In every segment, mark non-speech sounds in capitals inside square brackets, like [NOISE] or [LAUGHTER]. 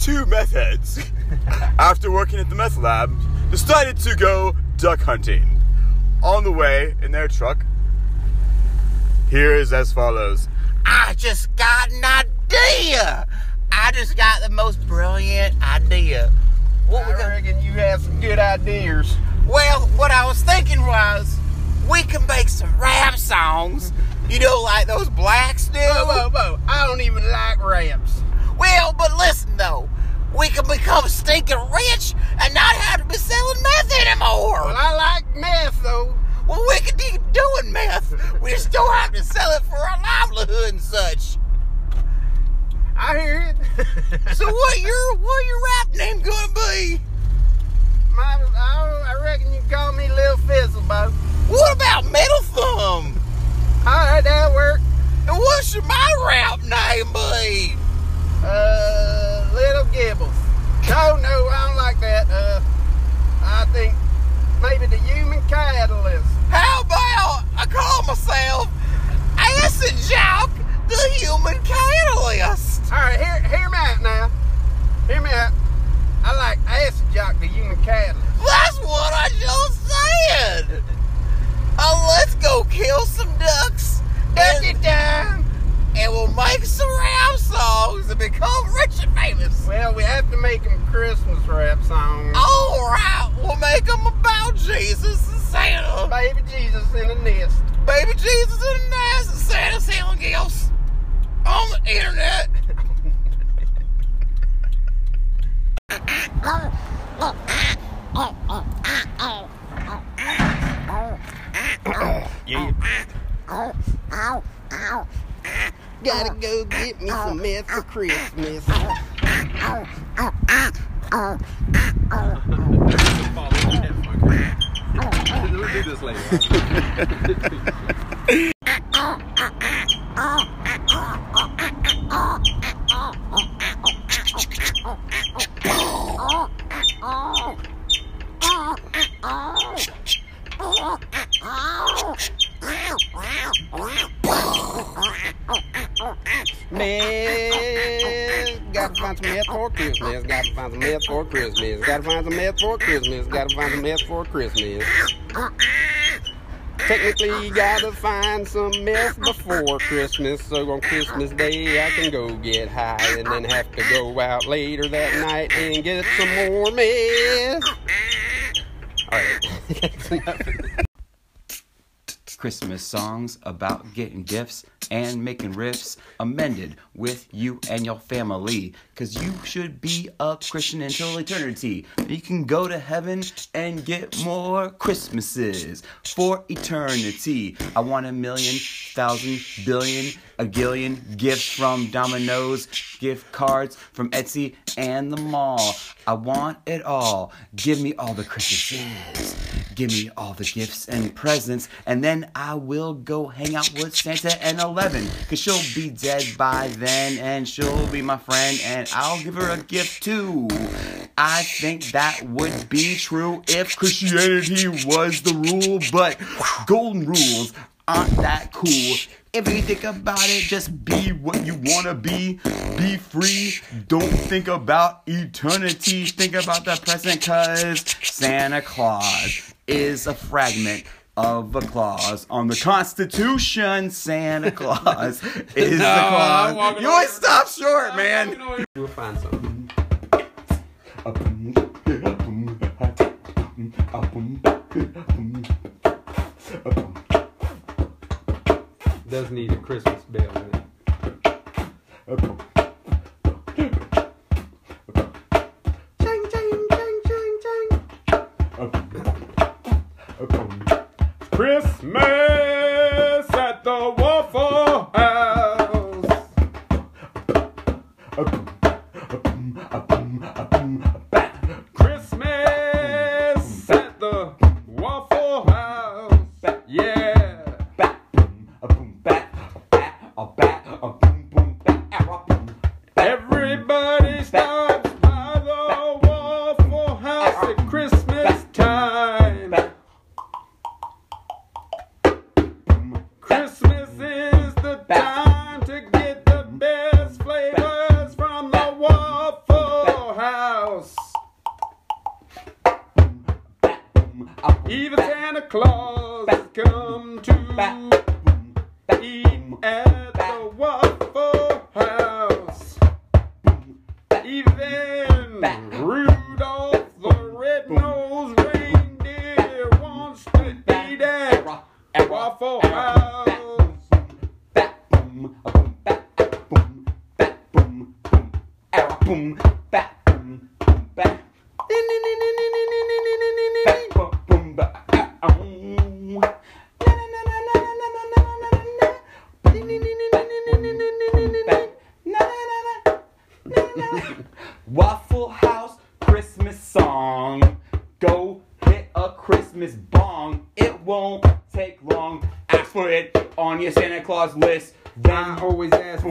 two meth heads, [LAUGHS] after working at the meth lab, decided to go duck hunting. On the way in their truck, here is as follows. I just got an idea. I just got the most brilliant idea. What I gonna? reckon you have some good ideas. Well, what I was thinking was, we can make some rap songs. You know, like those blacks do. Whoa, whoa, whoa. I don't even like raps. Well, but listen though, we can become stinking rich and not have to be selling meth anymore. Well, I like meth, though. Well, we can keep doing meth. We just don't have to sell it for our livelihood and such. I hear it. [LAUGHS] So what your what your rap name gonna be? My, I, I reckon you call me Lil Fizzleboat. What about Metal Thumb? All right, that'll work. And what should my rap name be? Uh, Little Gibbles. No, no, I don't like that. Uh, I think maybe the human catalyst. How about I call myself Acid Jock, the human catalyst? All right, hear, hear me out now. Hear me out. I like Acid Jock, the human catalyst. That's what I just said. Uh, let's go kill some ducks. Duck And, it down. and we'll make some rap songs and become rich and famous. Well, we have to make them Christmas rap songs. All right, we'll make them about Jesus and Santa. Baby Jesus in a nest. Baby Jesus in the nest and Santa selling gifts on the internet. [LAUGHS] Yeah. Gotta go get me some meth for Christmas. [LAUGHS] We'll do this later. [LAUGHS] Gotta find some meth for Christmas. Gotta find some meth for Christmas. Gotta find some meth for Christmas. Gotta find some meth for Christmas. Technically, you gotta find some meth before Christmas. So on Christmas Day, I can go get high and then have to go out later that night and get some more meth. Alright. [LAUGHS] Christmas songs about getting gifts and making riffs amended with you and your family. Cause you should be a Christian until eternity. You can go to heaven and get more Christmases for eternity. I want a million, thousand, billion, a gillion gifts from Domino's, gift cards from Etsy and the mall. I want it all. Give me all the Christmases. Give me all the gifts and presents, and then I will go hang out with Santa and Eleven. Cause she'll be dead by then, and she'll be my friend, and I'll give her a gift too. I think that would be true if Christianity was the rule, but golden rules aren't that cool. If you think about it, just be what you wanna be. Be free. Don't think about eternity. Think about the present, cause Santa Claus is a fragment of a clause on the Constitution. Santa [LAUGHS] Claus is the clause. You always stop short, man. We'll find something. Does need a Christmas bell [LAUGHS] Even Santa Claus has come to eat at the Waffle House. Even Rudolph the Red-Nosed Reindeer wants to eat at Waffle House. Boom, bat, boom, bat.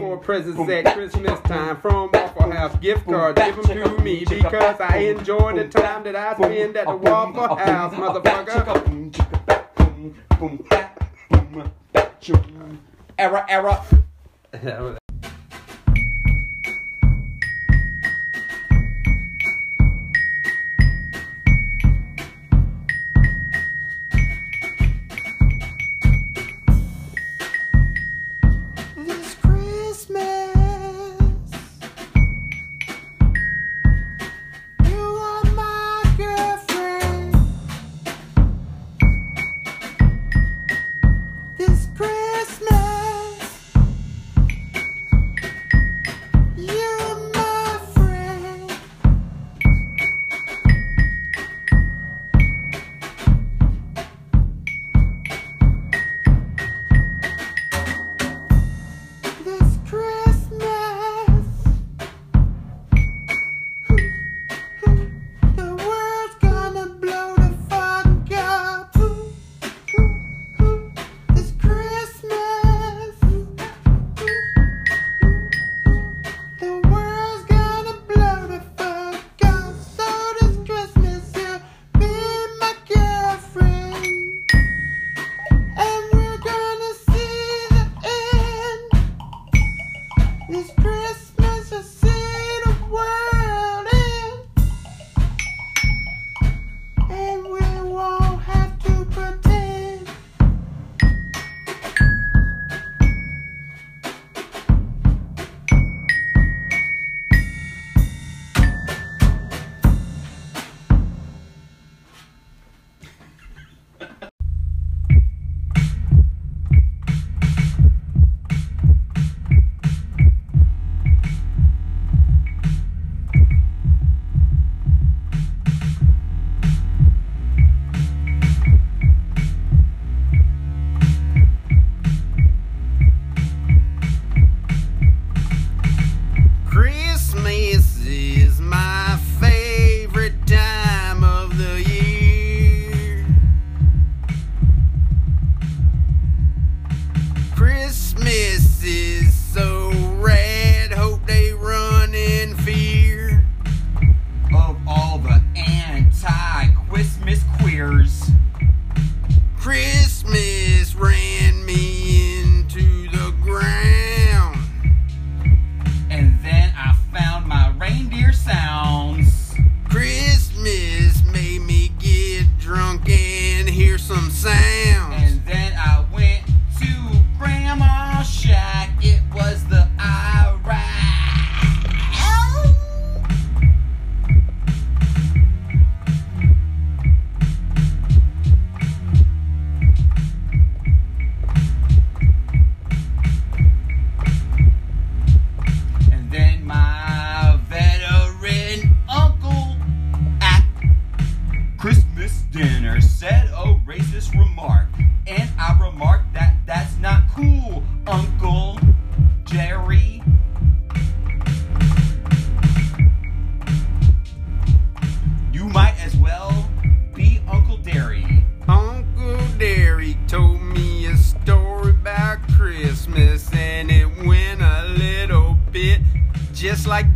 more presents at Christmas time. From Waffle House. Gift cards given to me because I enjoy the time that I spend at the Waffle House, motherfucker. Era, era. [LAUGHS]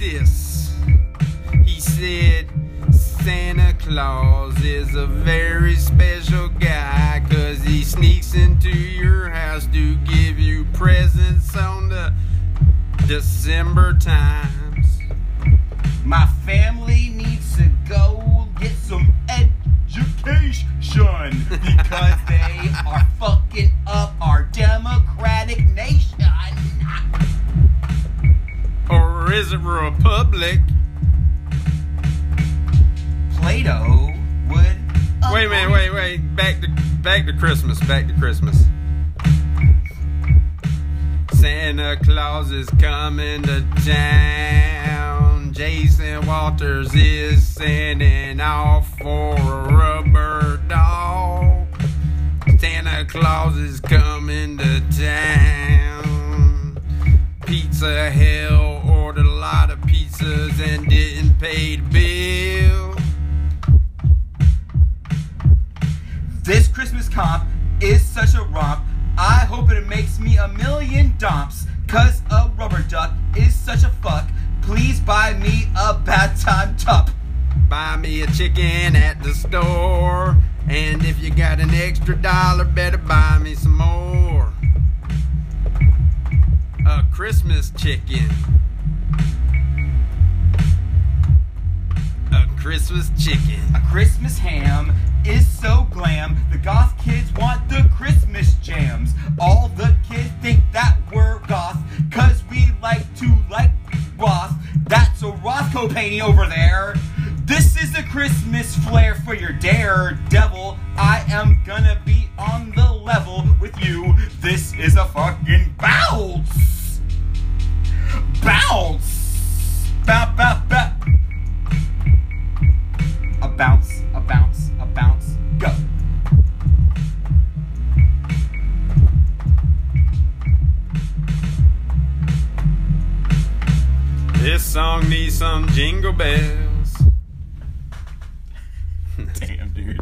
this. He said, Santa Claus is a very special guy, cause he sneaks into your house to give you presents on the December times. My family needs to go get some education [LAUGHS] because they are fucked public. Plato would. Wait a minute, wait, wait. Back to back to Christmas. Back to Christmas. Santa Claus is coming to town. Jason Walters is sending off for a rubber dog. Santa Claus is coming to town. Pizza Hell and didn't pay the bill. This Christmas comp is such a romp. I hope it makes me a million domps. Cause a rubber duck is such a fuck. Please buy me a bad time tup. Buy me a chicken at the store. And if you got an extra dollar, better buy me some more. A Christmas chicken. Christmas chicken. A Christmas ham is so glam. The goth kids want the Christmas jams. All the kids think that we're goth. Cause we like to like Roth. That's a Rothko painting over there. This is a Christmas flair for your daredevil. I am gonna be on the level with you. This is a fucking bounce. This song needs some jingle bells. [LAUGHS] Damn, dude.